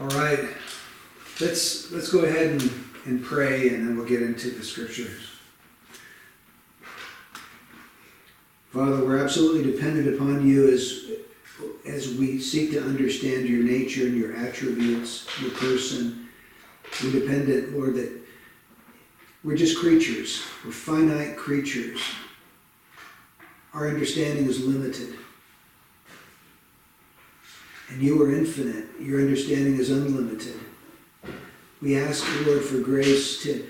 All right, let's, let's go ahead and, and pray and then we'll get into the scriptures. Father, we're absolutely dependent upon you as, as we seek to understand your nature and your attributes, your person. We're dependent, Lord, that we're just creatures. We're finite creatures. Our understanding is limited. And you are infinite. Your understanding is unlimited. We ask you, Lord, for grace to,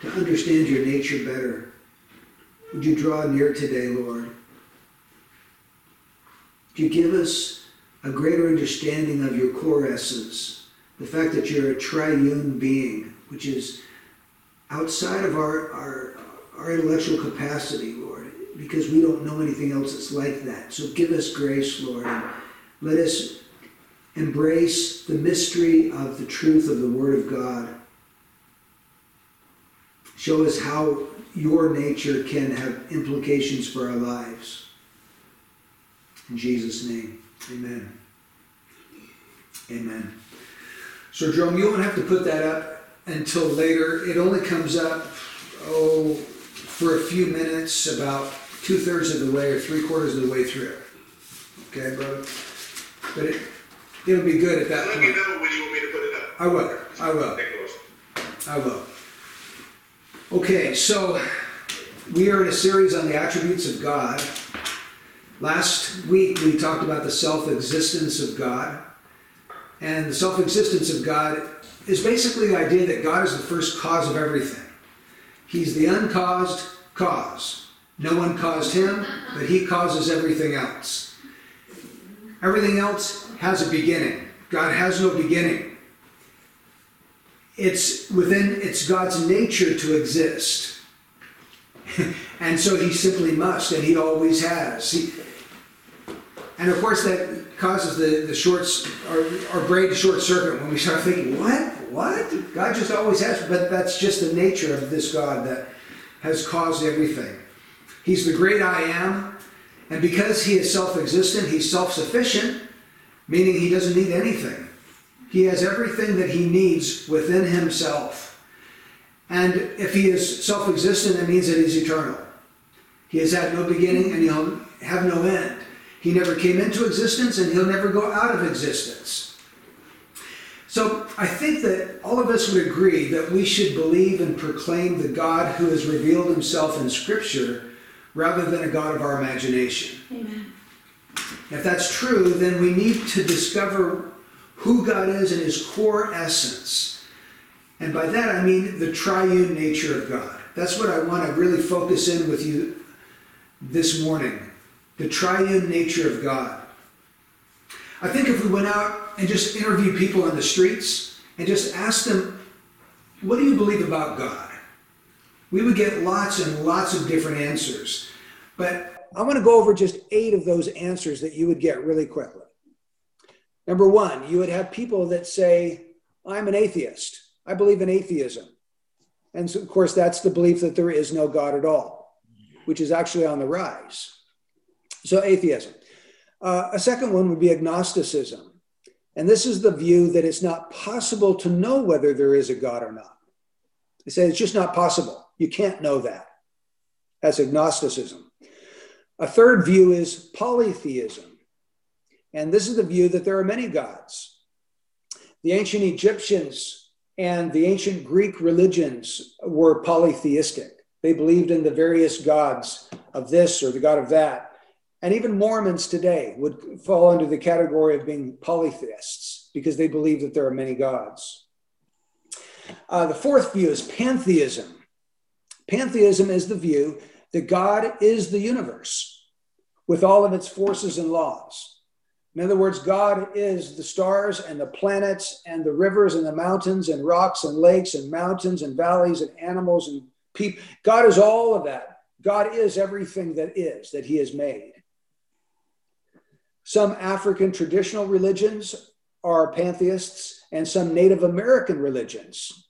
to understand your nature better. Would you draw near today, Lord? Would you give us a greater understanding of your core essence, the fact that you're a triune being, which is outside of our, our, our intellectual capacity, Lord, because we don't know anything else that's like that. So give us grace, Lord, let us embrace the mystery of the truth of the Word of God. Show us how your nature can have implications for our lives. In Jesus' name, amen. Amen. So, Jerome, you won't have to put that up until later. It only comes up, oh, for a few minutes, about two thirds of the way or three quarters of the way through. Okay, brother? But it, it'll be good at that Let me point. know when you want me to put it up. I will. I will. Take. I will. Okay, so we are in a series on the attributes of God. Last week we talked about the self existence of God. And the self existence of God is basically the idea that God is the first cause of everything. He's the uncaused cause. No one caused him, but he causes everything else. Everything else has a beginning. God has no beginning it's within it's God's nature to exist. and so he simply must, and he always has. He, and of course that causes the, the shorts our, our brain to short circuit when we start thinking, what? What? God just always has, but that's just the nature of this God that has caused everything. He's the great I am, and because he is self-existent, he's self-sufficient, meaning he doesn't need anything. He has everything that he needs within himself. And if he is self existent, that means that he's eternal. He has had no beginning and he'll have no end. He never came into existence and he'll never go out of existence. So I think that all of us would agree that we should believe and proclaim the God who has revealed himself in Scripture rather than a God of our imagination. Amen. If that's true, then we need to discover who God is in his core essence. And by that I mean the triune nature of God. That's what I want to really focus in with you this morning the triune nature of God. I think if we went out and just interviewed people on the streets and just asked them, What do you believe about God? We would get lots and lots of different answers. But I want to go over just eight of those answers that you would get really quickly. Number one, you would have people that say, I'm an atheist. I believe in atheism. And so, of course, that's the belief that there is no God at all, which is actually on the rise. So, atheism. Uh, a second one would be agnosticism. And this is the view that it's not possible to know whether there is a God or not. They say it's just not possible. You can't know that. That's agnosticism. A third view is polytheism. And this is the view that there are many gods. The ancient Egyptians and the ancient Greek religions were polytheistic. They believed in the various gods of this or the god of that. And even Mormons today would fall under the category of being polytheists because they believe that there are many gods. Uh, the fourth view is pantheism. Pantheism is the view that God is the universe with all of its forces and laws. In other words, God is the stars and the planets and the rivers and the mountains and rocks and lakes and mountains and valleys and animals and people. God is all of that. God is everything that is, that He has made. Some African traditional religions are pantheists, and some Native American religions,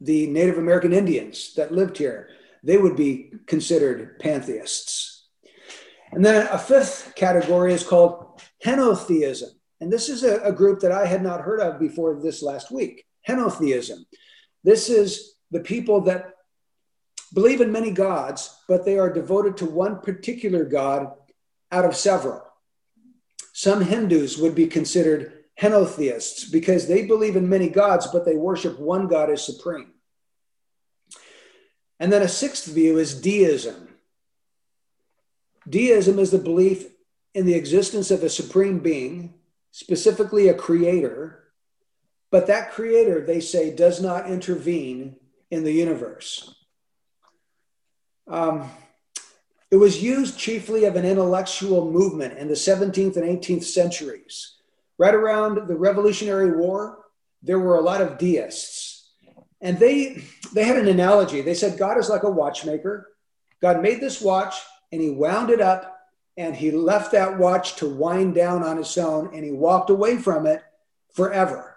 the Native American Indians that lived here, they would be considered pantheists. And then a fifth category is called henotheism. And this is a, a group that I had not heard of before this last week henotheism. This is the people that believe in many gods, but they are devoted to one particular God out of several. Some Hindus would be considered henotheists because they believe in many gods, but they worship one God as supreme. And then a sixth view is deism. Deism is the belief in the existence of a supreme being, specifically a creator, but that creator, they say, does not intervene in the universe. Um, it was used chiefly of an intellectual movement in the 17th and 18th centuries. Right around the Revolutionary War, there were a lot of deists. And they, they had an analogy. They said, God is like a watchmaker. God made this watch and he wound it up and he left that watch to wind down on its own and he walked away from it forever.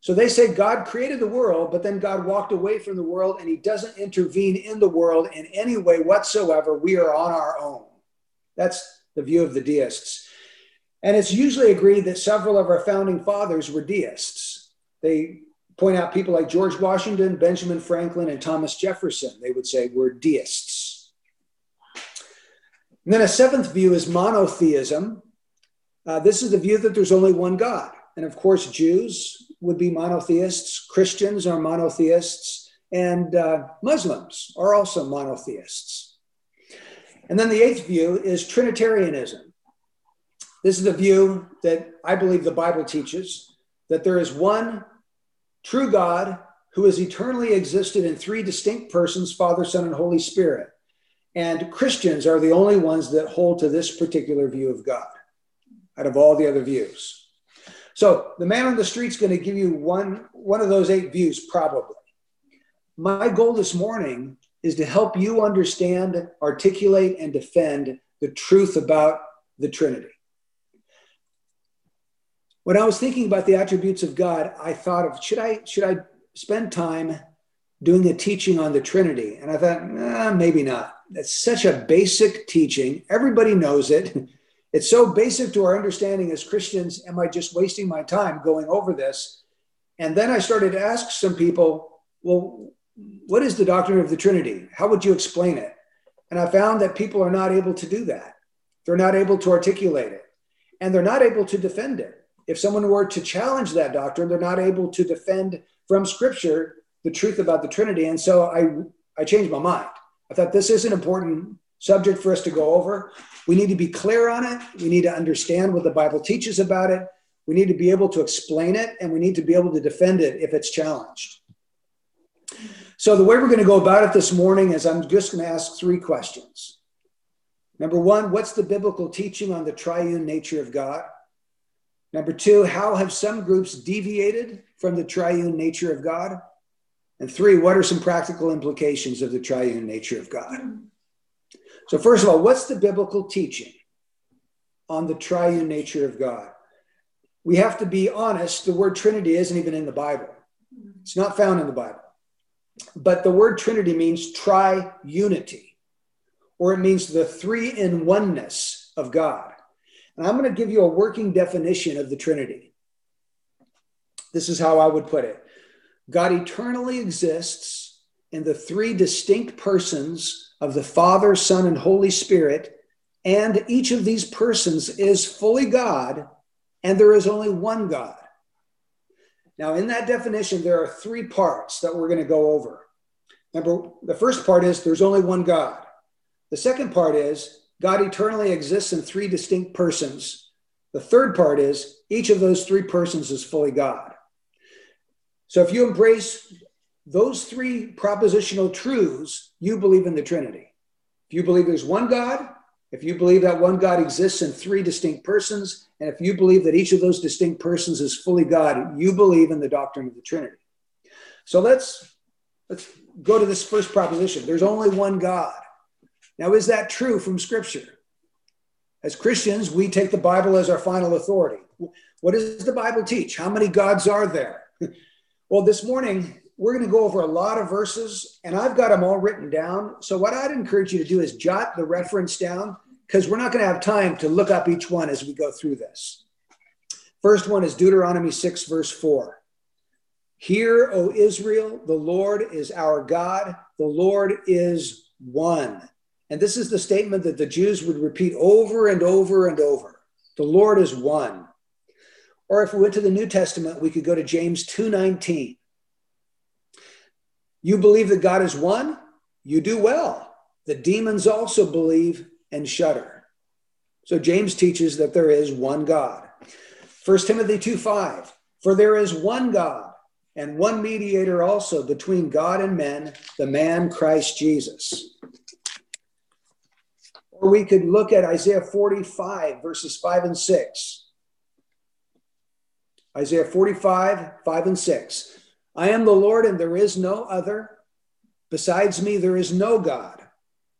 So they say God created the world, but then God walked away from the world and he doesn't intervene in the world in any way whatsoever. We are on our own. That's the view of the deists. And it's usually agreed that several of our founding fathers were deists. They point out people like George Washington, Benjamin Franklin, and Thomas Jefferson, they would say were deists. And then a seventh view is monotheism. Uh, this is the view that there's only one God. And of course, Jews would be monotheists, Christians are monotheists, and uh, Muslims are also monotheists. And then the eighth view is Trinitarianism. This is the view that I believe the Bible teaches that there is one true God who has eternally existed in three distinct persons Father, Son, and Holy Spirit. And Christians are the only ones that hold to this particular view of God out of all the other views. So the man on the street's going to give you one, one of those eight views, probably. My goal this morning is to help you understand, articulate, and defend the truth about the Trinity. When I was thinking about the attributes of God, I thought of should I should I spend time doing a teaching on the Trinity? And I thought, eh, maybe not. That's such a basic teaching. Everybody knows it. It's so basic to our understanding as Christians. Am I just wasting my time going over this? And then I started to ask some people, well, what is the doctrine of the Trinity? How would you explain it? And I found that people are not able to do that. They're not able to articulate it, and they're not able to defend it. If someone were to challenge that doctrine, they're not able to defend from Scripture the truth about the Trinity. And so I, I changed my mind. I thought this is an important subject for us to go over. We need to be clear on it. We need to understand what the Bible teaches about it. We need to be able to explain it and we need to be able to defend it if it's challenged. So, the way we're going to go about it this morning is I'm just going to ask three questions. Number one, what's the biblical teaching on the triune nature of God? Number two, how have some groups deviated from the triune nature of God? And three, what are some practical implications of the triune nature of God? So, first of all, what's the biblical teaching on the triune nature of God? We have to be honest, the word Trinity isn't even in the Bible, it's not found in the Bible. But the word Trinity means tri-unity, or it means the three in oneness of God. I'm going to give you a working definition of the Trinity. This is how I would put it God eternally exists in the three distinct persons of the Father, Son, and Holy Spirit. And each of these persons is fully God, and there is only one God. Now, in that definition, there are three parts that we're going to go over. Number, the first part is there's only one God. The second part is God eternally exists in three distinct persons. The third part is each of those three persons is fully God. So if you embrace those three propositional truths, you believe in the Trinity. If you believe there's one God, if you believe that one God exists in three distinct persons, and if you believe that each of those distinct persons is fully God, you believe in the doctrine of the Trinity. So let's let's go to this first proposition. There's only one God. Now, is that true from Scripture? As Christians, we take the Bible as our final authority. What does the Bible teach? How many gods are there? well, this morning we're going to go over a lot of verses and I've got them all written down. So, what I'd encourage you to do is jot the reference down because we're not going to have time to look up each one as we go through this. First one is Deuteronomy 6, verse 4. Hear, O Israel, the Lord is our God, the Lord is one. And this is the statement that the Jews would repeat over and over and over. The Lord is one. Or if we went to the New Testament, we could go to James 2:19. You believe that God is one? You do well. The demons also believe and shudder. So James teaches that there is one God. 1 Timothy 2:5 for there is one God and one mediator also between God and men, the man Christ Jesus. Or we could look at Isaiah 45, verses 5 and 6. Isaiah 45, 5 and 6. I am the Lord and there is no other. Besides me, there is no God.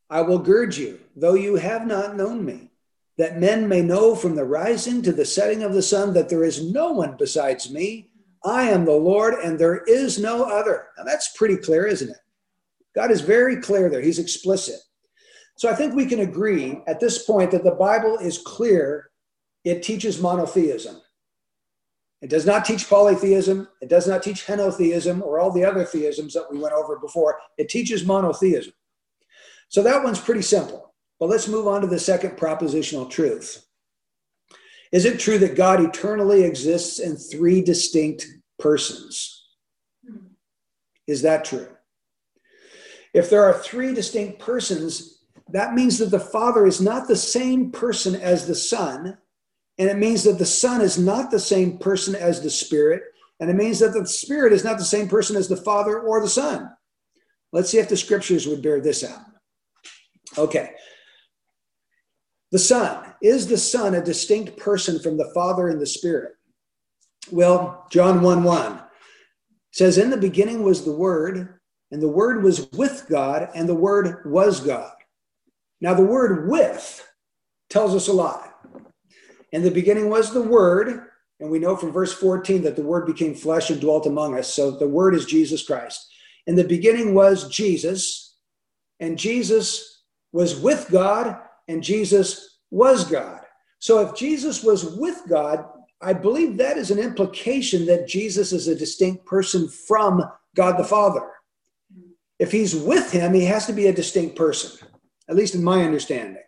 I will gird you, though you have not known me that men may know from the rising to the setting of the sun that there is no one besides me. I am the Lord and there is no other. Now that's pretty clear, isn't it? God is very clear there. He's explicit. So I think we can agree at this point that the Bible is clear. It teaches monotheism. It does not teach polytheism. It does not teach henotheism or all the other theisms that we went over before. It teaches monotheism. So that one's pretty simple. But let's move on to the second propositional truth. Is it true that God eternally exists in three distinct persons? Is that true? If there are three distinct persons, that means that the Father is not the same person as the Son, and it means that the Son is not the same person as the Spirit, and it means that the Spirit is not the same person as the Father or the Son. Let's see if the scriptures would bear this out. Okay, the Son. Is the Son a distinct person from the Father and the Spirit? Well, John 1 1 says, In the beginning was the Word, and the Word was with God, and the Word was God. Now, the word with tells us a lot. In the beginning was the Word, and we know from verse 14 that the Word became flesh and dwelt among us. So the Word is Jesus Christ. In the beginning was Jesus, and Jesus was with God, and Jesus was God. So if Jesus was with God, I believe that is an implication that Jesus is a distinct person from God the Father. If he's with him, he has to be a distinct person, at least in my understanding.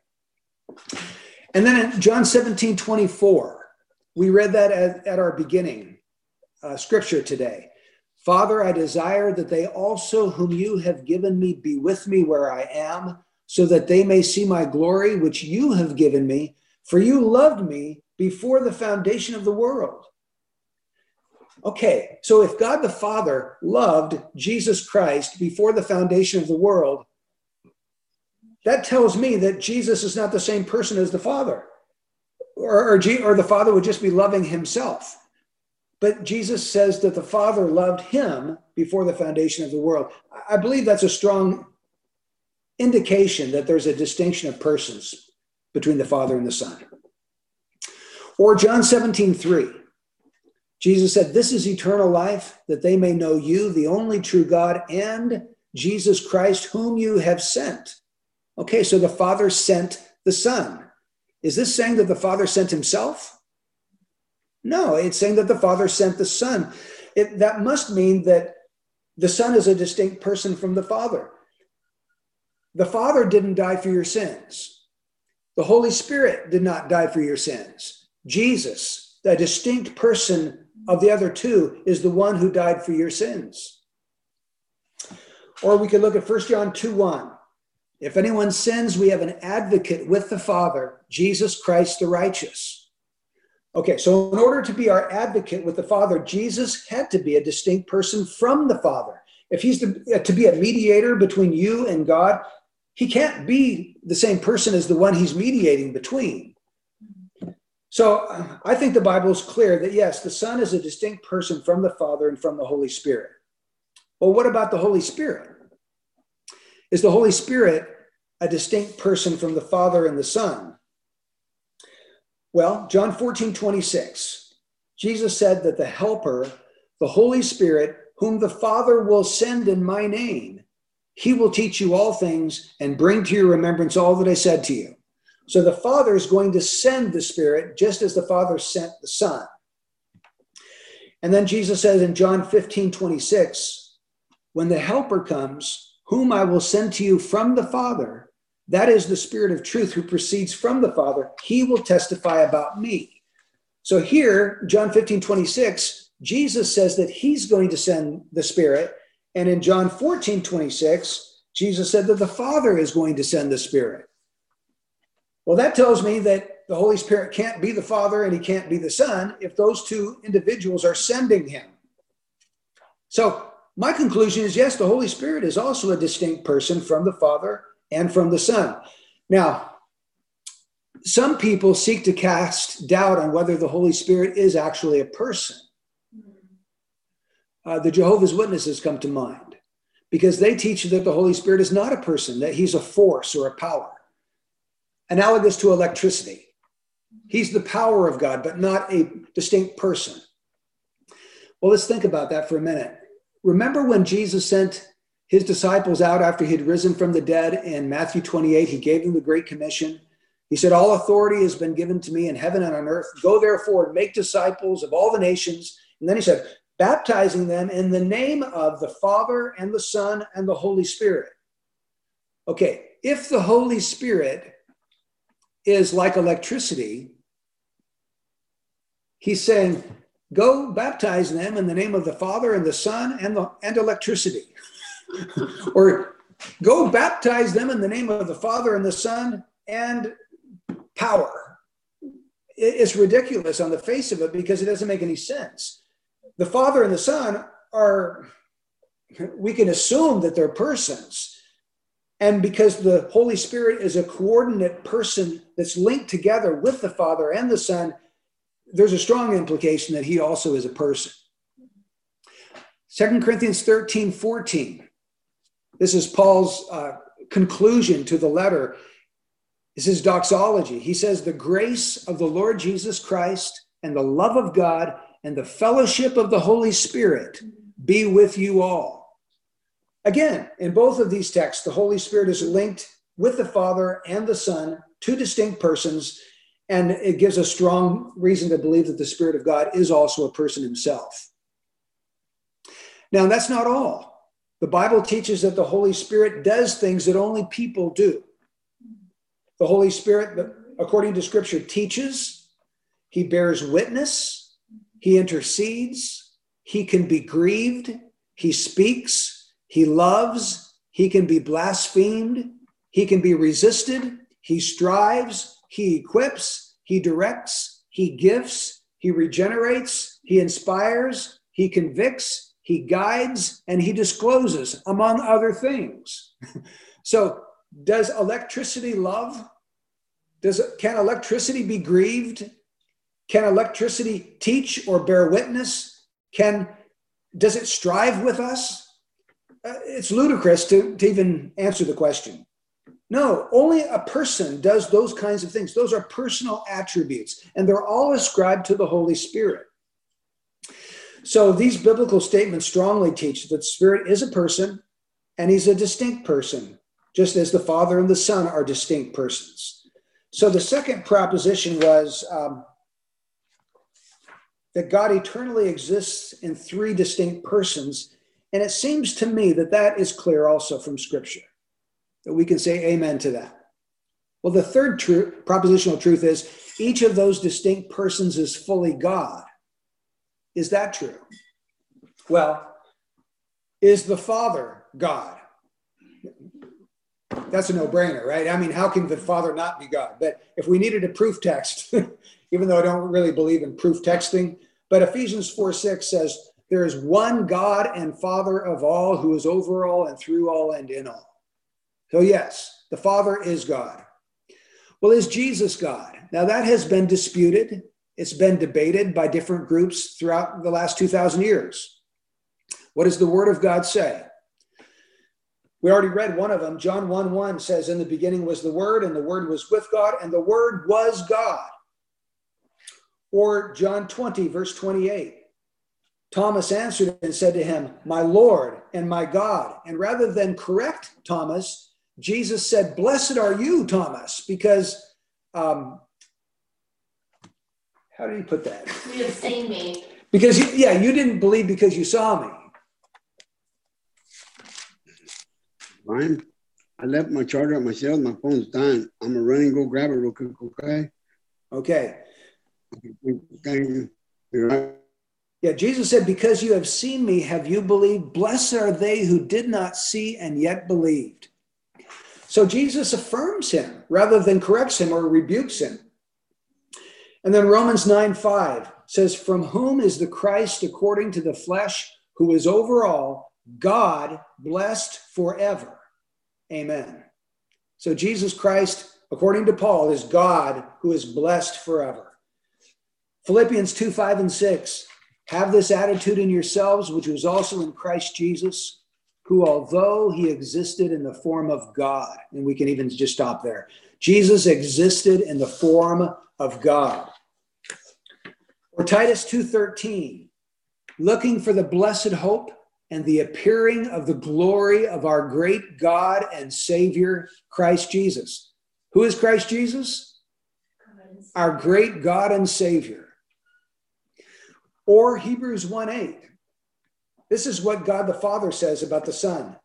And then in John 17 24, we read that at, at our beginning uh, scripture today. Father, I desire that they also, whom you have given me, be with me where I am, so that they may see my glory, which you have given me, for you loved me before the foundation of the world. Okay, so if God the Father loved Jesus Christ before the foundation of the world, that tells me that Jesus is not the same person as the Father, or, or, or the Father would just be loving himself. But Jesus says that the Father loved him before the foundation of the world. I believe that's a strong indication that there's a distinction of persons between the Father and the Son. Or John 17, 3. Jesus said, This is eternal life, that they may know you, the only true God, and Jesus Christ, whom you have sent. Okay, so the Father sent the Son. Is this saying that the Father sent himself? No, it's saying that the Father sent the Son. It, that must mean that the Son is a distinct person from the Father. The Father didn't die for your sins. The Holy Spirit did not die for your sins. Jesus, the distinct person of the other two, is the one who died for your sins. Or we could look at 1 John 2 1. If anyone sins, we have an advocate with the Father, Jesus Christ the righteous. Okay, so in order to be our advocate with the Father, Jesus had to be a distinct person from the Father. If he's to, uh, to be a mediator between you and God, he can't be the same person as the one he's mediating between. So uh, I think the Bible is clear that yes, the Son is a distinct person from the Father and from the Holy Spirit. Well, what about the Holy Spirit? Is the Holy Spirit a distinct person from the Father and the Son? Well, John 14, 26, Jesus said that the Helper, the Holy Spirit, whom the Father will send in my name, he will teach you all things and bring to your remembrance all that I said to you. So the Father is going to send the Spirit just as the Father sent the Son. And then Jesus says in John 15, 26, when the helper comes, whom I will send to you from the Father, that is the Spirit of truth who proceeds from the Father, he will testify about me. So here, John 15, 26, Jesus says that he's going to send the Spirit. And in John 14, 26, Jesus said that the Father is going to send the Spirit. Well, that tells me that the Holy Spirit can't be the Father and he can't be the Son if those two individuals are sending him. So, my conclusion is yes, the Holy Spirit is also a distinct person from the Father and from the Son. Now, some people seek to cast doubt on whether the Holy Spirit is actually a person. Uh, the Jehovah's Witnesses come to mind because they teach that the Holy Spirit is not a person, that he's a force or a power, analogous to electricity. He's the power of God, but not a distinct person. Well, let's think about that for a minute. Remember when Jesus sent his disciples out after he'd risen from the dead in Matthew 28? He gave them the Great Commission. He said, All authority has been given to me in heaven and on earth. Go therefore and make disciples of all the nations. And then he said, baptizing them in the name of the Father and the Son and the Holy Spirit. Okay, if the Holy Spirit is like electricity, he's saying, go baptize them in the name of the Father and the Son and, the, and electricity. or go baptize them in the name of the Father and the Son and power. It's ridiculous on the face of it because it doesn't make any sense. The Father and the Son are, we can assume that they're persons and because the Holy Spirit is a coordinate person that's linked together with the Father and the Son, there's a strong implication that he also is a person. 2 Corinthians 13 14. This is Paul's uh, conclusion to the letter. This is doxology. He says, The grace of the Lord Jesus Christ and the love of God and the fellowship of the Holy Spirit be with you all. Again, in both of these texts, the Holy Spirit is linked with the Father and the Son, two distinct persons, and it gives a strong reason to believe that the Spirit of God is also a person himself. Now, that's not all. The Bible teaches that the Holy Spirit does things that only people do. The Holy Spirit, according to Scripture, teaches, he bears witness, he intercedes, he can be grieved, he speaks, he loves, he can be blasphemed, he can be resisted, he strives, he equips, he directs, he gifts, he regenerates, he inspires, he convicts, he guides, and he discloses, among other things. so, does electricity love? Does can electricity be grieved? Can electricity teach or bear witness? Can does it strive with us? Uh, it's ludicrous to, to even answer the question. No, only a person does those kinds of things. Those are personal attributes, and they're all ascribed to the Holy Spirit. So these biblical statements strongly teach that the Spirit is a person and he's a distinct person, just as the Father and the Son are distinct persons. So the second proposition was um, that God eternally exists in three distinct persons and it seems to me that that is clear also from Scripture, that we can say amen to that. Well, the third truth, propositional truth is each of those distinct persons is fully God. Is that true? Well, is the Father God? That's a no brainer, right? I mean, how can the Father not be God? But if we needed a proof text, even though I don't really believe in proof texting, but Ephesians 4 6 says, there is one God and Father of all who is over all and through all and in all. So, yes, the Father is God. Well, is Jesus God? Now, that has been disputed. It's been debated by different groups throughout the last 2,000 years. What does the Word of God say? We already read one of them. John 1 1 says, In the beginning was the Word, and the Word was with God, and the Word was God. Or John 20, verse 28. Thomas answered and said to him, My Lord and my God. And rather than correct Thomas, Jesus said, Blessed are you, Thomas, because, um, how do you put that? You have seen me. Because, you- yeah, you didn't believe because you saw me. Fine. I left my charger at my cell. My phone's dying. I'm gonna run and go grab it real quick, okay? Okay. Thank you. You're right. Yeah, Jesus said, Because you have seen me, have you believed? Blessed are they who did not see and yet believed. So Jesus affirms him rather than corrects him or rebukes him. And then Romans 9 5 says, From whom is the Christ according to the flesh, who is over all, God blessed forever. Amen. So Jesus Christ, according to Paul, is God who is blessed forever. Philippians 2 5 and 6. Have this attitude in yourselves, which was also in Christ Jesus, who, although he existed in the form of God, and we can even just stop there, Jesus existed in the form of God. Or Titus 2:13, looking for the blessed hope and the appearing of the glory of our great God and Savior Christ Jesus. Who is Christ Jesus? Our great God and Savior. Or Hebrews 1 8. This is what God the Father says about the Son.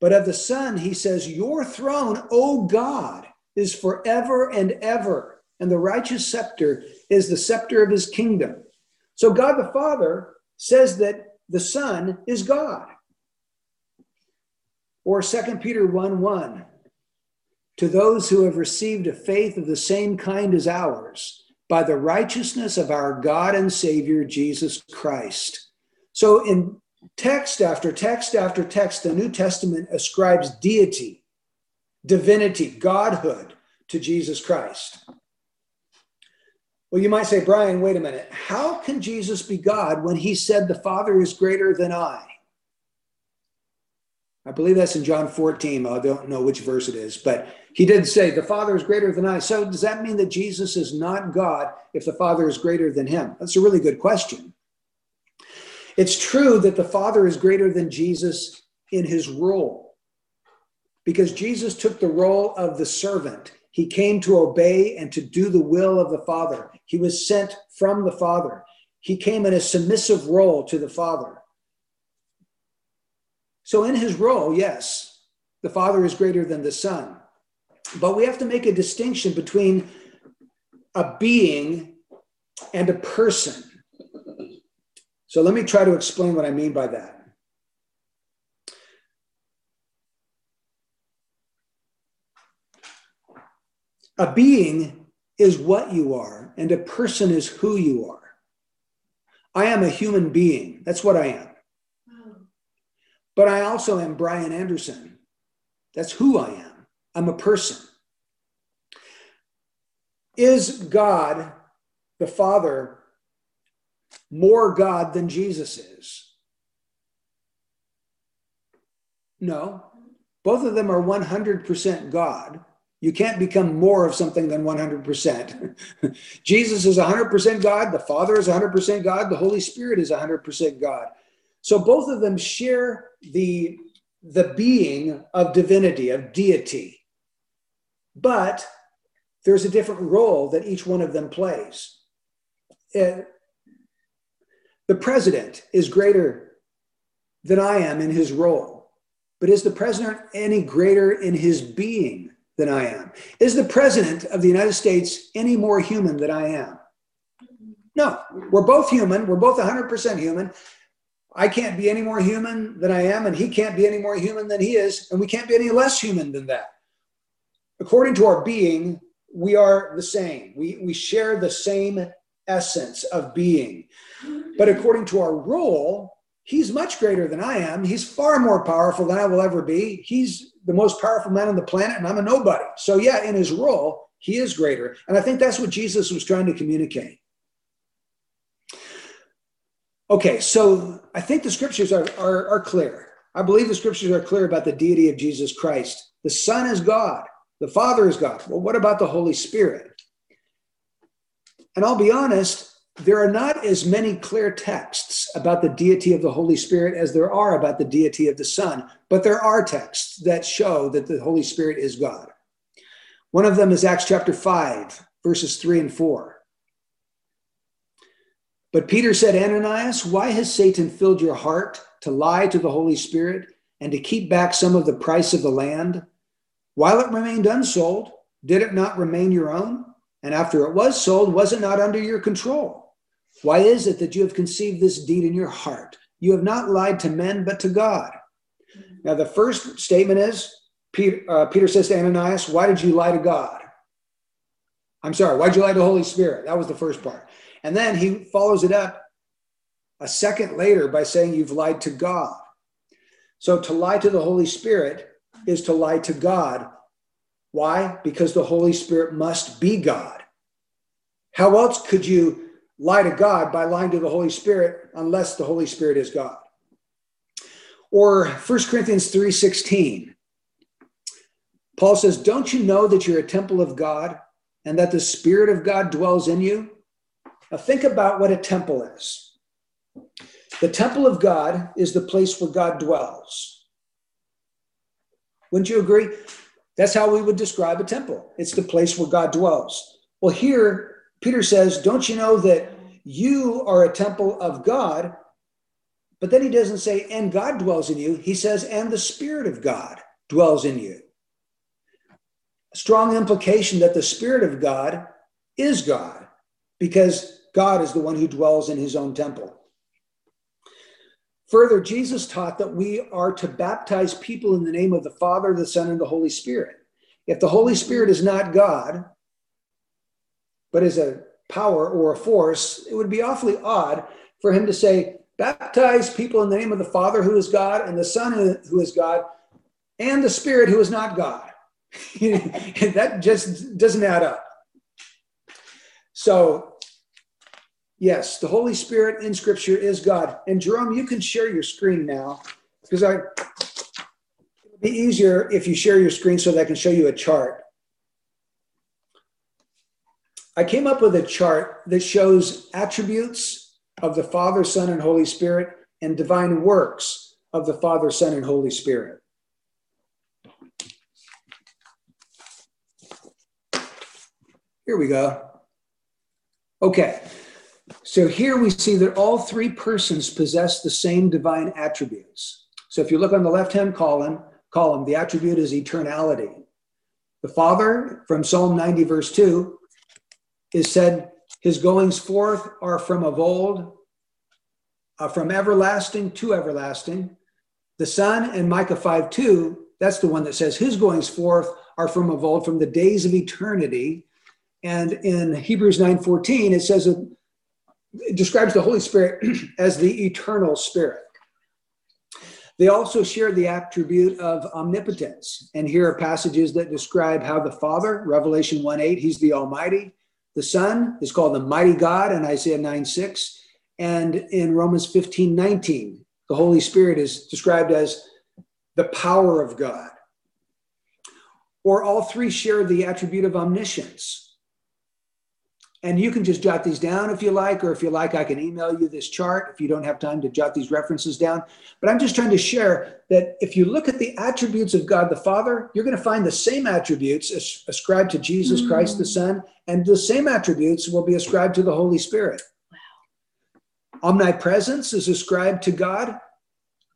But of the Son, he says, Your throne, O God, is forever and ever, and the righteous scepter is the scepter of his kingdom. So God the Father says that the Son is God. Or 2 Peter 1 1. To those who have received a faith of the same kind as ours, by the righteousness of our God and Savior Jesus Christ. So, in text after text after text, the New Testament ascribes deity, divinity, godhood to Jesus Christ. Well, you might say, Brian, wait a minute. How can Jesus be God when he said the Father is greater than I? I believe that's in John 14. I don't know which verse it is, but he did say, The Father is greater than I. So, does that mean that Jesus is not God if the Father is greater than him? That's a really good question. It's true that the Father is greater than Jesus in his role because Jesus took the role of the servant. He came to obey and to do the will of the Father. He was sent from the Father. He came in a submissive role to the Father. So, in his role, yes, the Father is greater than the Son. But we have to make a distinction between a being and a person. So, let me try to explain what I mean by that. A being is what you are, and a person is who you are. I am a human being. That's what I am. But I also am Brian Anderson. That's who I am. I'm a person. Is God, the Father, more God than Jesus is? No. Both of them are 100% God. You can't become more of something than 100%. Jesus is 100% God, the Father is 100% God, the Holy Spirit is 100% God. So both of them share the, the being of divinity, of deity. But there's a different role that each one of them plays. Uh, the president is greater than I am in his role, but is the president any greater in his being than I am? Is the president of the United States any more human than I am? No, we're both human. We're both 100% human. I can't be any more human than I am, and he can't be any more human than he is, and we can't be any less human than that. According to our being, we are the same. We, we share the same essence of being. But according to our role, he's much greater than I am. He's far more powerful than I will ever be. He's the most powerful man on the planet, and I'm a nobody. So, yeah, in his role, he is greater. And I think that's what Jesus was trying to communicate. Okay, so I think the scriptures are, are, are clear. I believe the scriptures are clear about the deity of Jesus Christ. The Son is God, the Father is God. Well, what about the Holy Spirit? And I'll be honest, there are not as many clear texts about the deity of the Holy Spirit as there are about the deity of the Son, but there are texts that show that the Holy Spirit is God. One of them is Acts chapter 5, verses 3 and 4. But Peter said, Ananias, why has Satan filled your heart to lie to the Holy Spirit and to keep back some of the price of the land? While it remained unsold, did it not remain your own? And after it was sold, was it not under your control? Why is it that you have conceived this deed in your heart? You have not lied to men, but to God. Now, the first statement is Peter, uh, Peter says to Ananias, Why did you lie to God? I'm sorry, why did you lie to the Holy Spirit? That was the first part. And then he follows it up a second later by saying, You've lied to God. So to lie to the Holy Spirit is to lie to God. Why? Because the Holy Spirit must be God. How else could you lie to God by lying to the Holy Spirit unless the Holy Spirit is God? Or 1 Corinthians 3:16. Paul says, "Don't you know that you're a temple of God and that the spirit of God dwells in you?" Now think about what a temple is. The temple of God is the place where God dwells. Wouldn't you agree? That's how we would describe a temple. It's the place where God dwells. Well, here, Peter says, Don't you know that you are a temple of God? But then he doesn't say, And God dwells in you. He says, And the Spirit of God dwells in you. A strong implication that the Spirit of God is God because God is the one who dwells in his own temple. Further, Jesus taught that we are to baptize people in the name of the Father, the Son, and the Holy Spirit. If the Holy Spirit is not God, but is a power or a force, it would be awfully odd for him to say, baptize people in the name of the Father who is God, and the Son who is God, and the Spirit who is not God. that just doesn't add up. So Yes, the Holy Spirit in Scripture is God. And Jerome, you can share your screen now because I it'll be easier if you share your screen so that I can show you a chart. I came up with a chart that shows attributes of the Father, Son, and Holy Spirit and divine works of the Father, Son, and Holy Spirit. Here we go. Okay. So here we see that all three persons possess the same divine attributes. So if you look on the left-hand column, column, the attribute is eternality. The Father, from Psalm 90, verse 2, is said, His goings forth are from of old, uh, from everlasting to everlasting. The Son in Micah 5, 2, that's the one that says, His goings forth are from of old, from the days of eternity. And in Hebrews 9, 14, it says that describes the Holy Spirit as the eternal spirit. They also share the attribute of omnipotence. And here are passages that describe how the Father, Revelation 1 8, he's the Almighty. The Son is called the Mighty God in Isaiah 9 6. And in Romans 15 19, the Holy Spirit is described as the power of God. Or all three share the attribute of omniscience. And you can just jot these down if you like, or if you like, I can email you this chart if you don't have time to jot these references down. But I'm just trying to share that if you look at the attributes of God the Father, you're going to find the same attributes as ascribed to Jesus mm. Christ the Son, and the same attributes will be ascribed to the Holy Spirit. Wow. Omnipresence is ascribed to God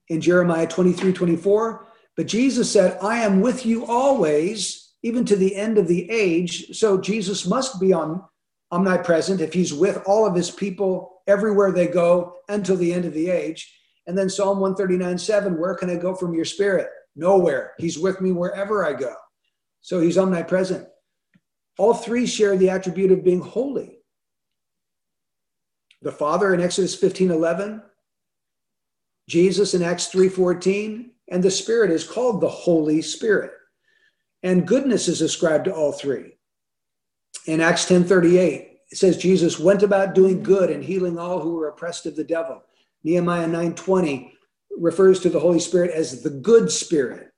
in Jeremiah 23 24. But Jesus said, I am with you always, even to the end of the age. So Jesus must be on omnipresent, if he's with all of his people everywhere they go until the end of the age. And then Psalm 139 7, where can I go from your spirit? Nowhere. He's with me wherever I go. So he's omnipresent. All three share the attribute of being holy. The Father in Exodus 15 11, Jesus in Acts 3 14, and the Spirit is called the Holy Spirit. And goodness is ascribed to all three in Acts 10:38, it says Jesus went about doing good and healing all who were oppressed of the devil. Nehemiah 9:20 refers to the Holy Spirit as the good spirit.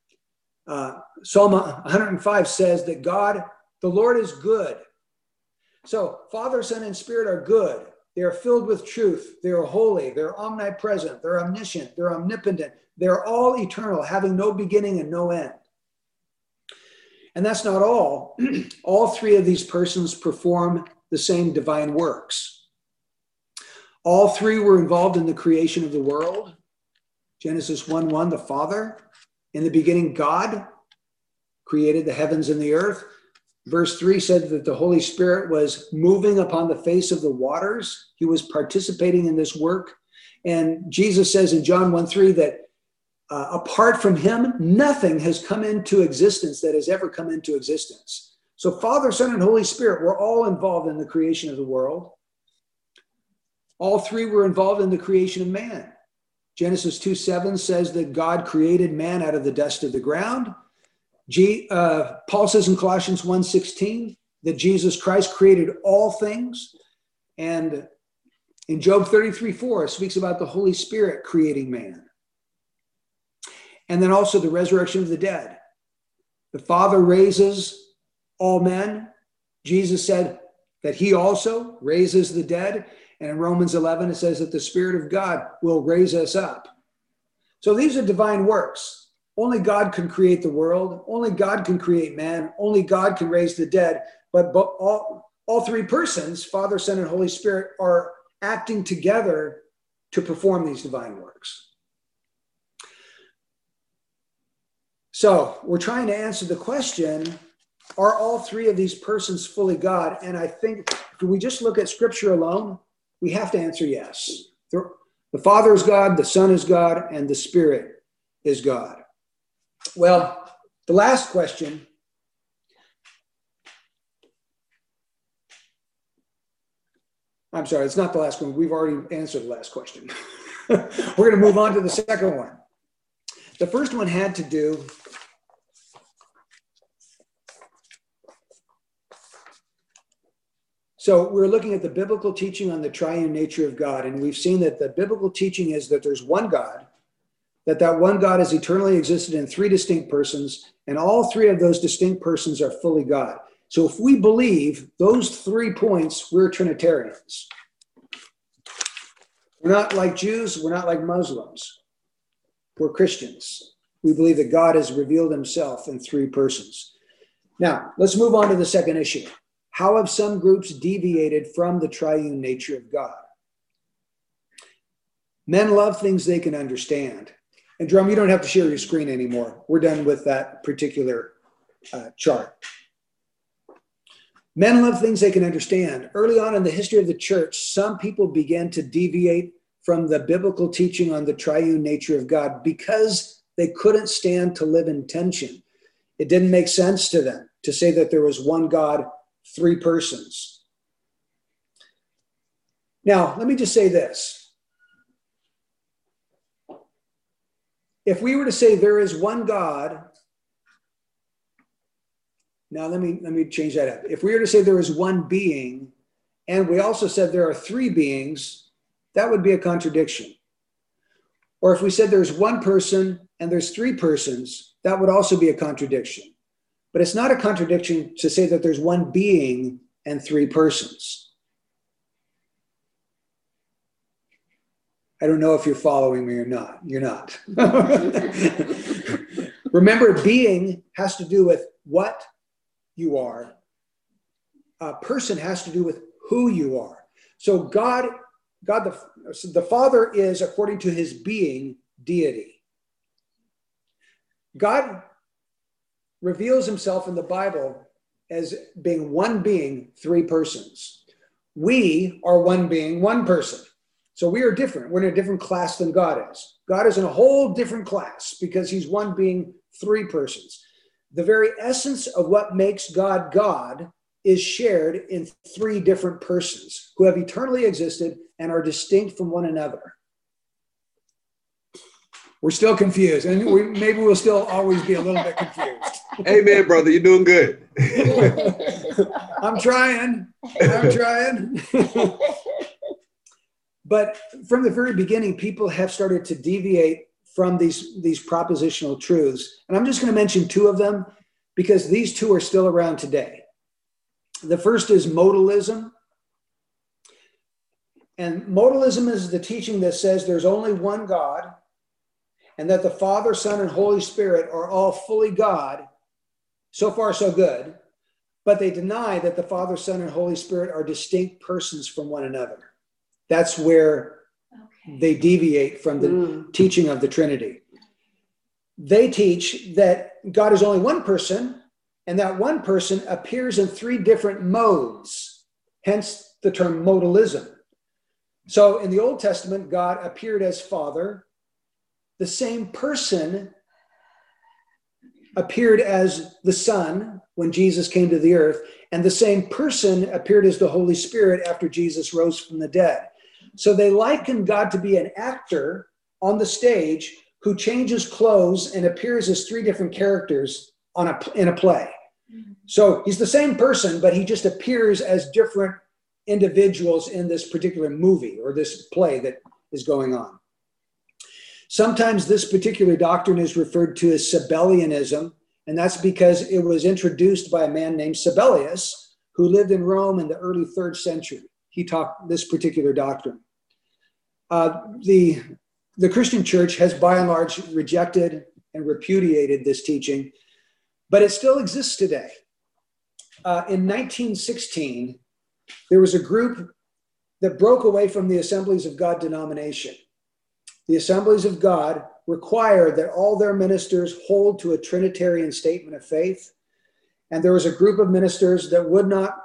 Uh, Psalm 105 says that God, the Lord is good. So Father, Son, and Spirit are good. They are filled with truth. They are holy. They're omnipresent. They're omniscient. They're omnipotent. They're all eternal, having no beginning and no end. And that's not all. all three of these persons perform the same divine works. All three were involved in the creation of the world. Genesis 1 1, the Father. In the beginning, God created the heavens and the earth. Verse 3 said that the Holy Spirit was moving upon the face of the waters. He was participating in this work. And Jesus says in John 1 3 that uh, apart from him, nothing has come into existence that has ever come into existence. So, Father, Son, and Holy Spirit were all involved in the creation of the world. All three were involved in the creation of man. Genesis 2 7 says that God created man out of the dust of the ground. G, uh, Paul says in Colossians 1 16 that Jesus Christ created all things. And in Job 33 4, it speaks about the Holy Spirit creating man. And then also the resurrection of the dead. The Father raises all men. Jesus said that he also raises the dead. And in Romans 11, it says that the Spirit of God will raise us up. So these are divine works. Only God can create the world. Only God can create man. Only God can raise the dead. But, but all, all three persons, Father, Son, and Holy Spirit, are acting together to perform these divine works. So we're trying to answer the question are all three of these persons fully God? And I think if we just look at scripture alone, we have to answer yes. The, the Father is God, the Son is God, and the Spirit is God. Well, the last question I'm sorry, it's not the last one. We've already answered the last question. We're going to move on to the second one. The first one had to do So we're looking at the biblical teaching on the triune nature of God, and we've seen that the biblical teaching is that there's one God, that that one God has eternally existed in three distinct persons, and all three of those distinct persons are fully God. So if we believe those three points, we're Trinitarians. We're not like Jews, we're not like Muslims. We're Christians. We believe that God has revealed himself in three persons. Now, let's move on to the second issue. How have some groups deviated from the triune nature of God? Men love things they can understand. And Drum, you don't have to share your screen anymore. We're done with that particular uh, chart. Men love things they can understand. Early on in the history of the church, some people began to deviate from the biblical teaching on the triune nature of God because they couldn't stand to live in tension. It didn't make sense to them to say that there was one God three persons. Now, let me just say this. If we were to say there is one God, now let me let me change that up. If we were to say there is one being, and we also said there are three beings, that would be a contradiction. Or if we said there's one person and there's three persons, that would also be a contradiction. But it's not a contradiction to say that there's one being and three persons. I don't know if you're following me or not. You're not. Remember, being has to do with what you are, a person has to do with who you are. So, God, God the, the Father is, according to his being, deity. God reveals himself in the Bible as being one being, three persons. We are one being, one person. So we are different. We're in a different class than God is. God is in a whole different class because he's one being, three persons. The very essence of what makes God God is shared in three different persons who have eternally existed and are distinct from one another. We're still confused, and we, maybe we'll still always be a little bit confused. Amen, brother, you're doing good. I'm trying. I'm trying. but from the very beginning, people have started to deviate from these, these propositional truths. And I'm just going to mention two of them because these two are still around today. The first is modalism. And modalism is the teaching that says there's only one God and that the Father, Son, and Holy Spirit are all fully God. So far, so good. But they deny that the Father, Son, and Holy Spirit are distinct persons from one another. That's where Okay. they deviate from the Mm. teaching of the Trinity. They teach that God is only one person, and that one person appears in three different modes, hence the term modalism. So in the Old Testament, God appeared as Father. The same person appeared as the Son when Jesus came to the earth, and the same person appeared as the Holy Spirit after Jesus rose from the dead. So they liken God to be an actor on the stage who changes clothes and appears as three different characters on a in a play. So he's the same person, but he just appears as different individuals in this particular movie or this play that is going on. Sometimes this particular doctrine is referred to as Sabellianism, and that's because it was introduced by a man named Sabellius who lived in Rome in the early third century. He taught this particular doctrine. Uh, the, the Christian church has by and large rejected and repudiated this teaching, but it still exists today. Uh, in 1916, there was a group that broke away from the Assemblies of God denomination. The Assemblies of God required that all their ministers hold to a Trinitarian statement of faith. And there was a group of ministers that would not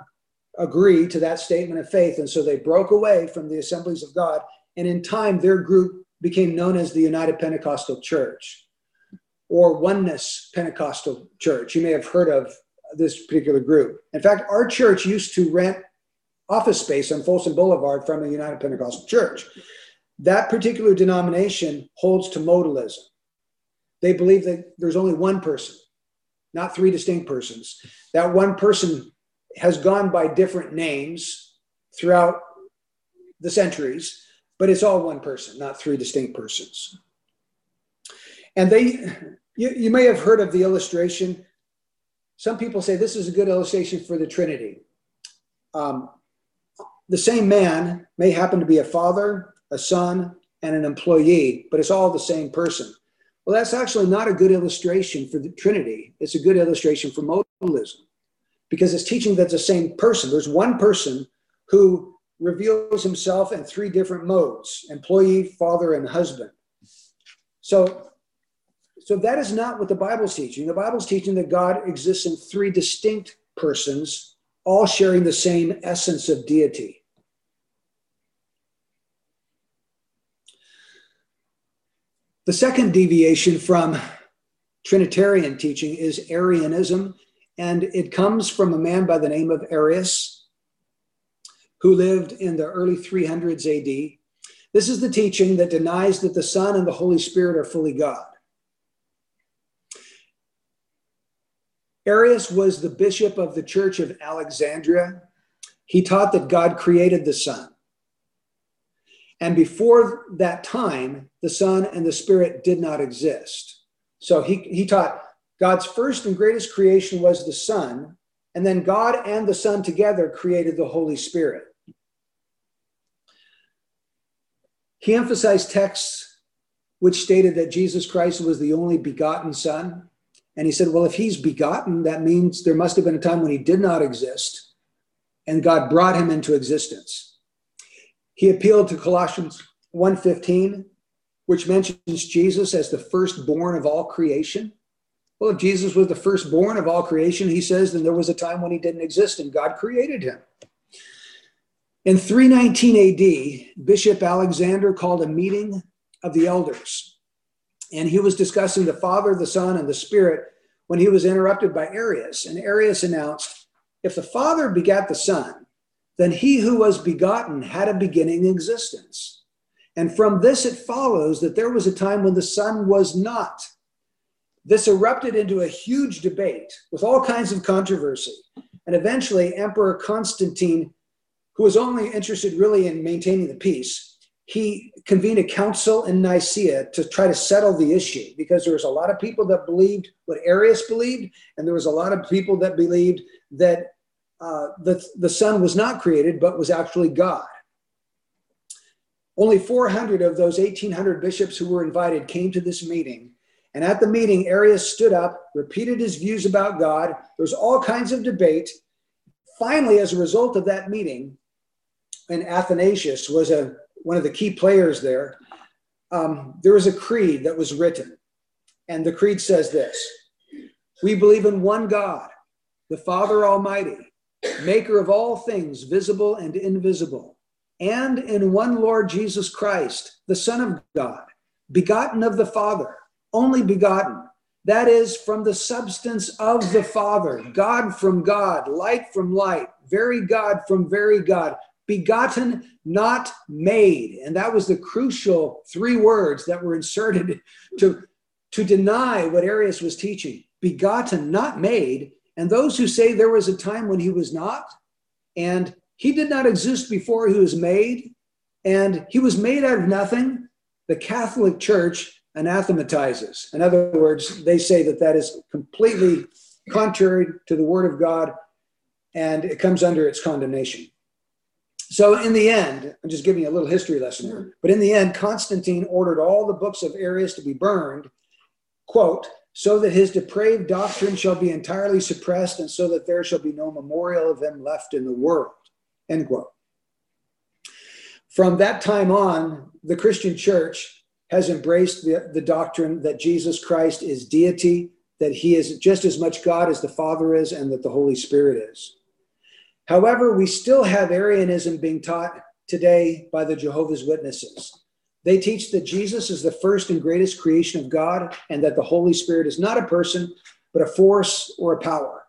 agree to that statement of faith. And so they broke away from the Assemblies of God. And in time, their group became known as the United Pentecostal Church or Oneness Pentecostal Church. You may have heard of this particular group. In fact, our church used to rent office space on Folsom Boulevard from a United Pentecostal Church. That particular denomination holds to modalism. They believe that there's only one person, not three distinct persons. That one person has gone by different names throughout the centuries, but it's all one person, not three distinct persons. And they, you, you may have heard of the illustration. Some people say this is a good illustration for the Trinity. Um, the same man may happen to be a father, a son, and an employee, but it's all the same person. Well, that's actually not a good illustration for the Trinity. It's a good illustration for modalism because it's teaching that the same person. There's one person who reveals himself in three different modes employee, father, and husband. So, so that is not what the Bible's teaching. The Bible's teaching that God exists in three distinct persons, all sharing the same essence of deity. The second deviation from Trinitarian teaching is Arianism, and it comes from a man by the name of Arius, who lived in the early 300s AD. This is the teaching that denies that the Son and the Holy Spirit are fully God. Arius was the bishop of the Church of Alexandria. He taught that God created the Son. And before that time, the Son and the Spirit did not exist. So he, he taught God's first and greatest creation was the Son, and then God and the Son together created the Holy Spirit. He emphasized texts which stated that Jesus Christ was the only begotten Son. And he said, well, if he's begotten, that means there must have been a time when he did not exist, and God brought him into existence. He appealed to Colossians 1:15, which mentions Jesus as the firstborn of all creation. Well, if Jesus was the firstborn of all creation, he says, then there was a time when he didn't exist and God created him. In 319 AD, Bishop Alexander called a meeting of the elders, and he was discussing the Father, the Son, and the Spirit when he was interrupted by Arius. And Arius announced, if the Father begat the Son, then he who was begotten had a beginning existence. And from this it follows that there was a time when the Son was not. This erupted into a huge debate with all kinds of controversy. And eventually, Emperor Constantine, who was only interested really in maintaining the peace, he convened a council in Nicaea to try to settle the issue because there was a lot of people that believed what Arius believed, and there was a lot of people that believed that uh, the, the Son was not created, but was actually God. Only 400 of those 1,800 bishops who were invited came to this meeting. And at the meeting, Arius stood up, repeated his views about God. There was all kinds of debate. Finally, as a result of that meeting, and Athanasius was a one of the key players there. Um, there was a creed that was written, and the creed says this: We believe in one God, the Father Almighty, Maker of all things visible and invisible, and in one Lord Jesus Christ, the Son of God, begotten of the Father, only begotten. That is from the substance of the Father, God from God, light from light, very God from very God, begotten, not made. And that was the crucial three words that were inserted to, to deny what Arius was teaching begotten, not made. And those who say there was a time when he was not, and he did not exist before he was made, and he was made out of nothing, the Catholic Church anathematizes. In other words, they say that that is completely contrary to the Word of God and it comes under its condemnation. So, in the end, I'm just giving you a little history lesson here, mm-hmm. but in the end, Constantine ordered all the books of Arius to be burned, quote, so that his depraved doctrine shall be entirely suppressed and so that there shall be no memorial of him left in the world, end quote. From that time on, the Christian church has embraced the, the doctrine that Jesus Christ is deity, that he is just as much God as the Father is, and that the Holy Spirit is. However, we still have Arianism being taught today by the Jehovah's Witnesses. They teach that Jesus is the first and greatest creation of God and that the Holy Spirit is not a person, but a force or a power.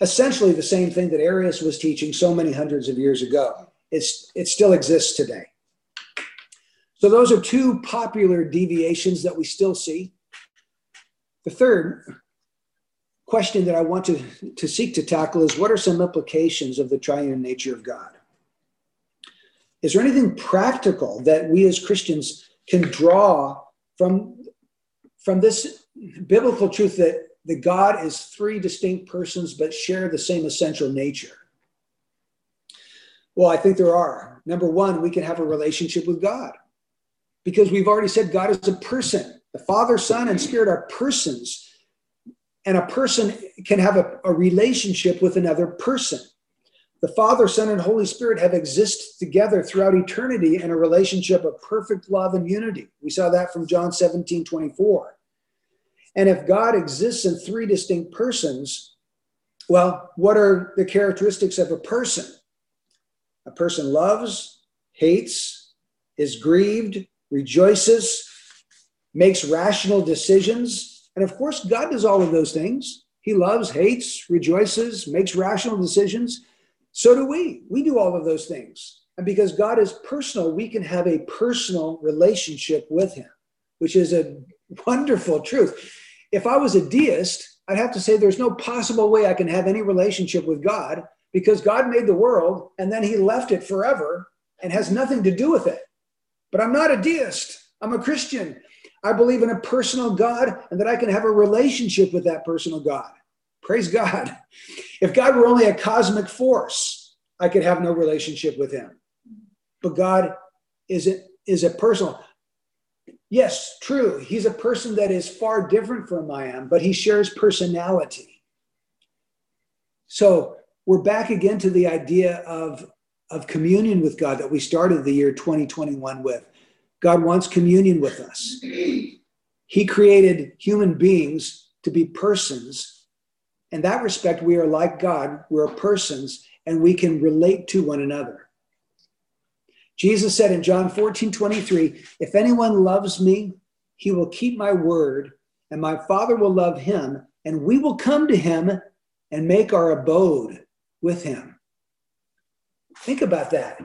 Essentially, the same thing that Arius was teaching so many hundreds of years ago. It's, it still exists today. So, those are two popular deviations that we still see. The third question that I want to, to seek to tackle is what are some implications of the triune nature of God? Is there anything practical that we as Christians can draw from, from this biblical truth that, that God is three distinct persons but share the same essential nature? Well, I think there are. Number one, we can have a relationship with God because we've already said God is a person. The Father, Son, and Spirit are persons and a person can have a, a, relationship with another person. The Father, Son, and Holy Spirit have existed together throughout eternity in a relationship of perfect love and unity. We saw that from John 17 24. And if God exists in three distinct persons, well, what are the characteristics of a person? A person loves, hates, is grieved, rejoices, makes rational decisions, and of course, God does all of those things. He loves, hates, rejoices, makes rational decisions. So do we. We do all of those things. And because God is personal, we can have a personal relationship with Him, which is a wonderful truth. If I was a deist, I'd have to say there's no possible way I can have any relationship with God because God made the world and then He left it forever and has nothing to do with it. But I'm not a deist, I'm a Christian. I believe in a personal God and that I can have a relationship with that personal God. Praise God. If God were only a cosmic force, I could have no relationship with him. But God is a, is a personal. Yes, true. He's a person that is far different from I am, but he shares personality. So we're back again to the idea of, of communion with God that we started the year 2021 with. God wants communion with us. He created human beings to be persons. In that respect, we are like God. We're persons and we can relate to one another. Jesus said in John 14 23, If anyone loves me, he will keep my word, and my Father will love him, and we will come to him and make our abode with him. Think about that.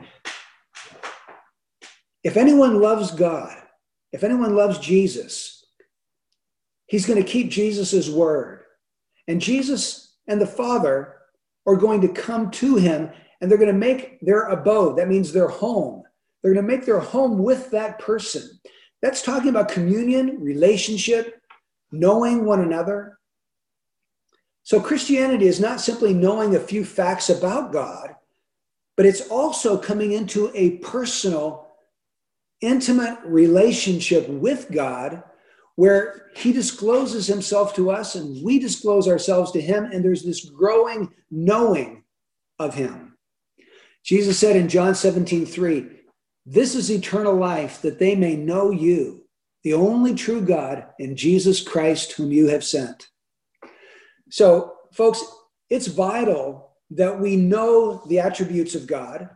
If anyone loves God, if anyone loves Jesus, he's going to keep Jesus' word. And Jesus and the Father are going to come to him and they're going to make their abode. That means their home. They're going to make their home with that person. That's talking about communion, relationship, knowing one another. So Christianity is not simply knowing a few facts about God, but it's also coming into a personal intimate relationship with God where he discloses himself to us and we disclose ourselves to him and there's this growing knowing of him Jesus said in John 17, 3, This is eternal life, that they may know you, the only true God, and Jesus Christ, whom you have sent. So, folks, it's vital that we know the attributes of God,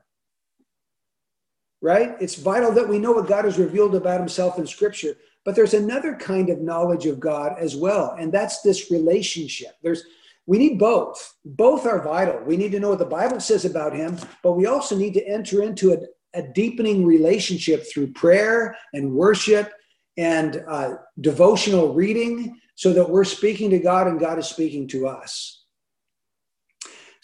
right? It's vital that we know what God has revealed about himself in Scripture. But there's another kind of knowledge of God as well, and that's this relationship. There's we need both. Both are vital. We need to know what the Bible says about him, but we also need to enter into a, a deepening relationship through prayer and worship and uh, devotional reading so that we're speaking to God and God is speaking to us.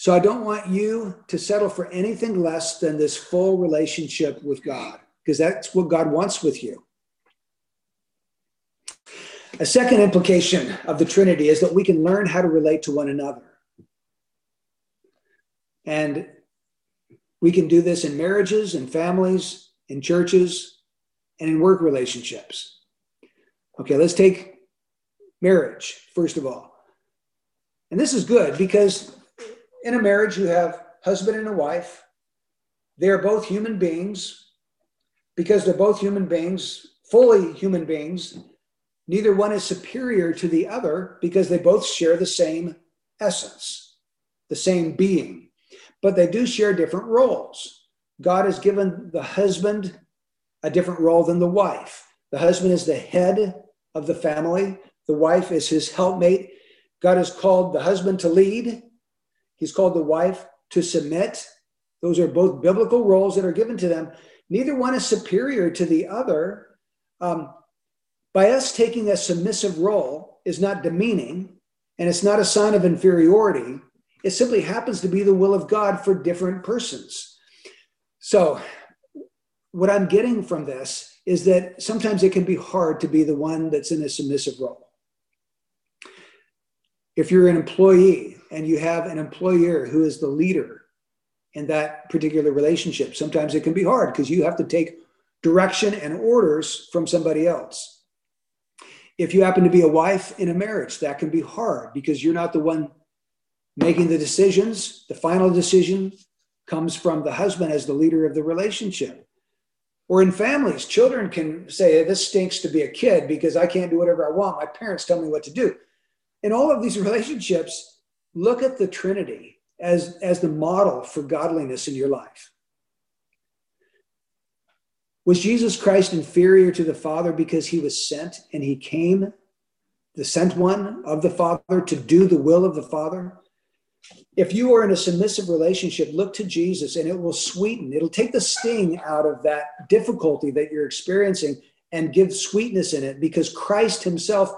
So I don't want you to settle for anything less than this full relationship with God because that's what God wants with you. A second implication of the Trinity is that we can learn how to relate to one another. And we can do this in marriages, in families, in churches, and in work relationships. Okay, let's take marriage, first of all. And this is good because in a marriage, you have husband and a wife. They are both human beings. Because they're both human beings, fully human beings, Neither one is superior to the other because they both share the same essence, the same being, but they do share different roles. God has given the husband a different role than the wife. The husband is the head of the family, the wife is his helpmate. God has called the husband to lead, he's called the wife to submit. Those are both biblical roles that are given to them. Neither one is superior to the other. Um, by us taking a submissive role is not demeaning and it's not a sign of inferiority. It simply happens to be the will of God for different persons. So, what I'm getting from this is that sometimes it can be hard to be the one that's in a submissive role. If you're an employee and you have an employer who is the leader in that particular relationship, sometimes it can be hard because you have to take direction and orders from somebody else if you happen to be a wife in a marriage, that can be hard because you're not the one making the decisions. The final decision comes from the husband as the leader of the relationship. Or in families, children can say, This stinks to be a kid because I can't do whatever I want. My parents tell me what to do. In all of these relationships, look at the Trinity as, as the model for godliness in your life. Was Jesus Christ inferior to the Father because he was sent and he came, the sent one of the Father, to do the will of the Father? If you are in a submissive relationship, look to Jesus and it will sweeten, it'll take the sting out of that difficulty that you're experiencing and give sweetness in it because Christ himself,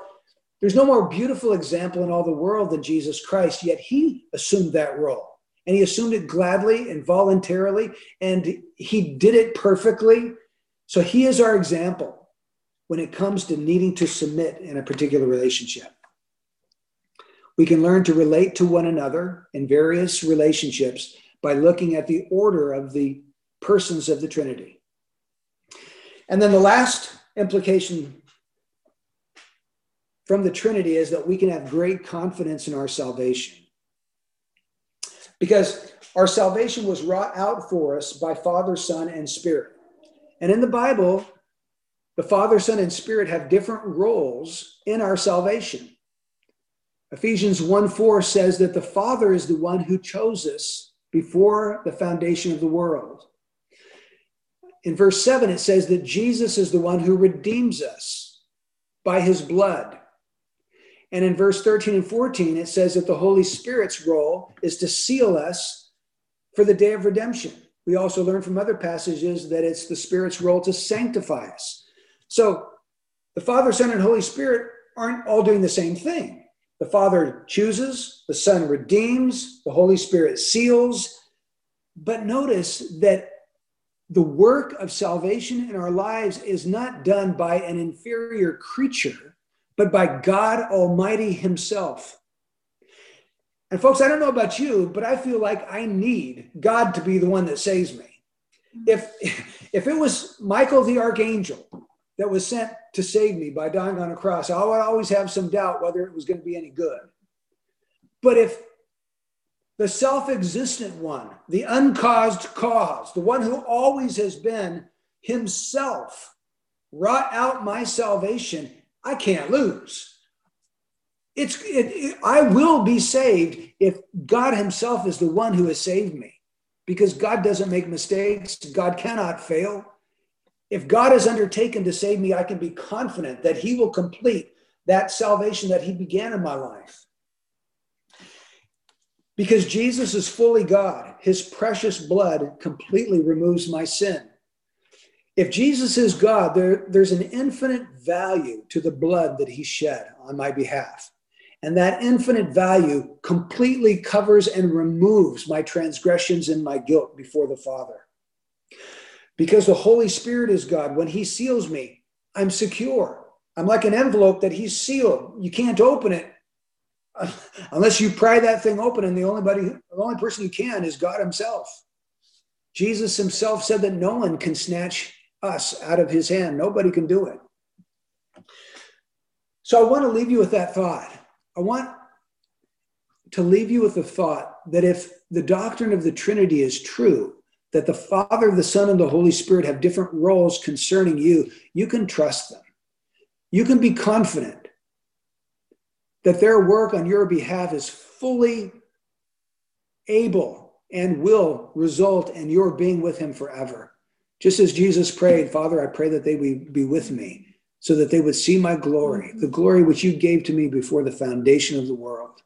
there's no more beautiful example in all the world than Jesus Christ, yet he assumed that role. And he assumed it gladly and voluntarily, and he did it perfectly so he is our example when it comes to needing to submit in a particular relationship. We can learn to relate to one another in various relationships by looking at the order of the persons of the Trinity. And then the last implication from the Trinity is that we can have great confidence in our salvation. Because our salvation was wrought out for us by Father, Son, and Spirit. And in the Bible, the Father, Son, and Spirit have different roles in our salvation. Ephesians 1 4 says that the Father is the one who chose us before the foundation of the world. In verse 7, it says that Jesus is the one who redeems us by his blood. And in verse 13 and 14, it says that the Holy Spirit's role is to seal us for the day of redemption. We also learn from other passages that it's the Spirit's role to sanctify us. So the Father, Son, and Holy Spirit aren't all doing the same thing. The Father chooses, the Son redeems, the Holy Spirit seals. But notice that the work of salvation in our lives is not done by an inferior creature, but by God Almighty Himself. And folks, I don't know about you, but I feel like I need God to be the one that saves me. If if it was Michael the archangel that was sent to save me by dying on a cross, I would always have some doubt whether it was going to be any good. But if the self existent one, the uncaused cause, the one who always has been himself, wrought out my salvation, I can't lose. It's, it, it, I will be saved if God Himself is the one who has saved me because God doesn't make mistakes, God cannot fail. If God has undertaken to save me, I can be confident that He will complete that salvation that He began in my life. Because Jesus is fully God, His precious blood completely removes my sin. If Jesus is God, there, there's an infinite value to the blood that He shed on my behalf. And that infinite value completely covers and removes my transgressions and my guilt before the Father. Because the Holy Spirit is God, when He seals me, I'm secure. I'm like an envelope that He's sealed. You can't open it unless you pry that thing open, and the only, buddy, the only person who can is God Himself. Jesus Himself said that no one can snatch us out of His hand, nobody can do it. So I want to leave you with that thought. I want to leave you with the thought that if the doctrine of the Trinity is true, that the Father, the Son, and the Holy Spirit have different roles concerning you, you can trust them. You can be confident that their work on your behalf is fully able and will result in your being with Him forever. Just as Jesus prayed, Father, I pray that they be with me so that they would see my glory, the glory which you gave to me before the foundation of the world.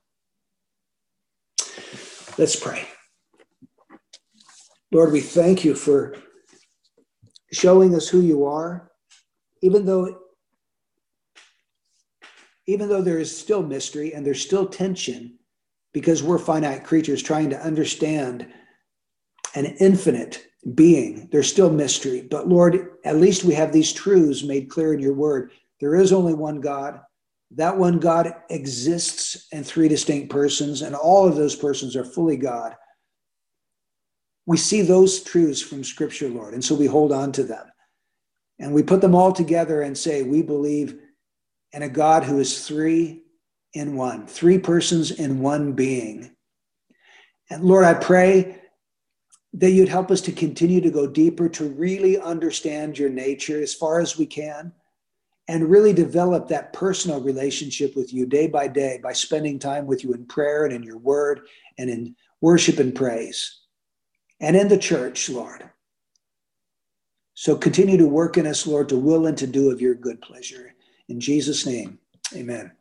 Let's pray. Lord, we thank you for showing us who you are, even though even though there is still mystery and there's still tension because we're finite creatures trying to understand an infinite being. There's still mystery. But Lord, at least we have these truths made clear in your word. There is only one God. That one God exists in three distinct persons, and all of those persons are fully God. We see those truths from Scripture, Lord, and so we hold on to them. And we put them all together and say, We believe in a God who is three in one, three persons in one being. And Lord, I pray that you'd help us to continue to go deeper, to really understand your nature as far as we can, and really develop that personal relationship with you day by day by spending time with you in prayer and in your word and in worship and praise and in the church, Lord. So continue to work in us, Lord, to will and to do of your good pleasure. In Jesus' name, amen.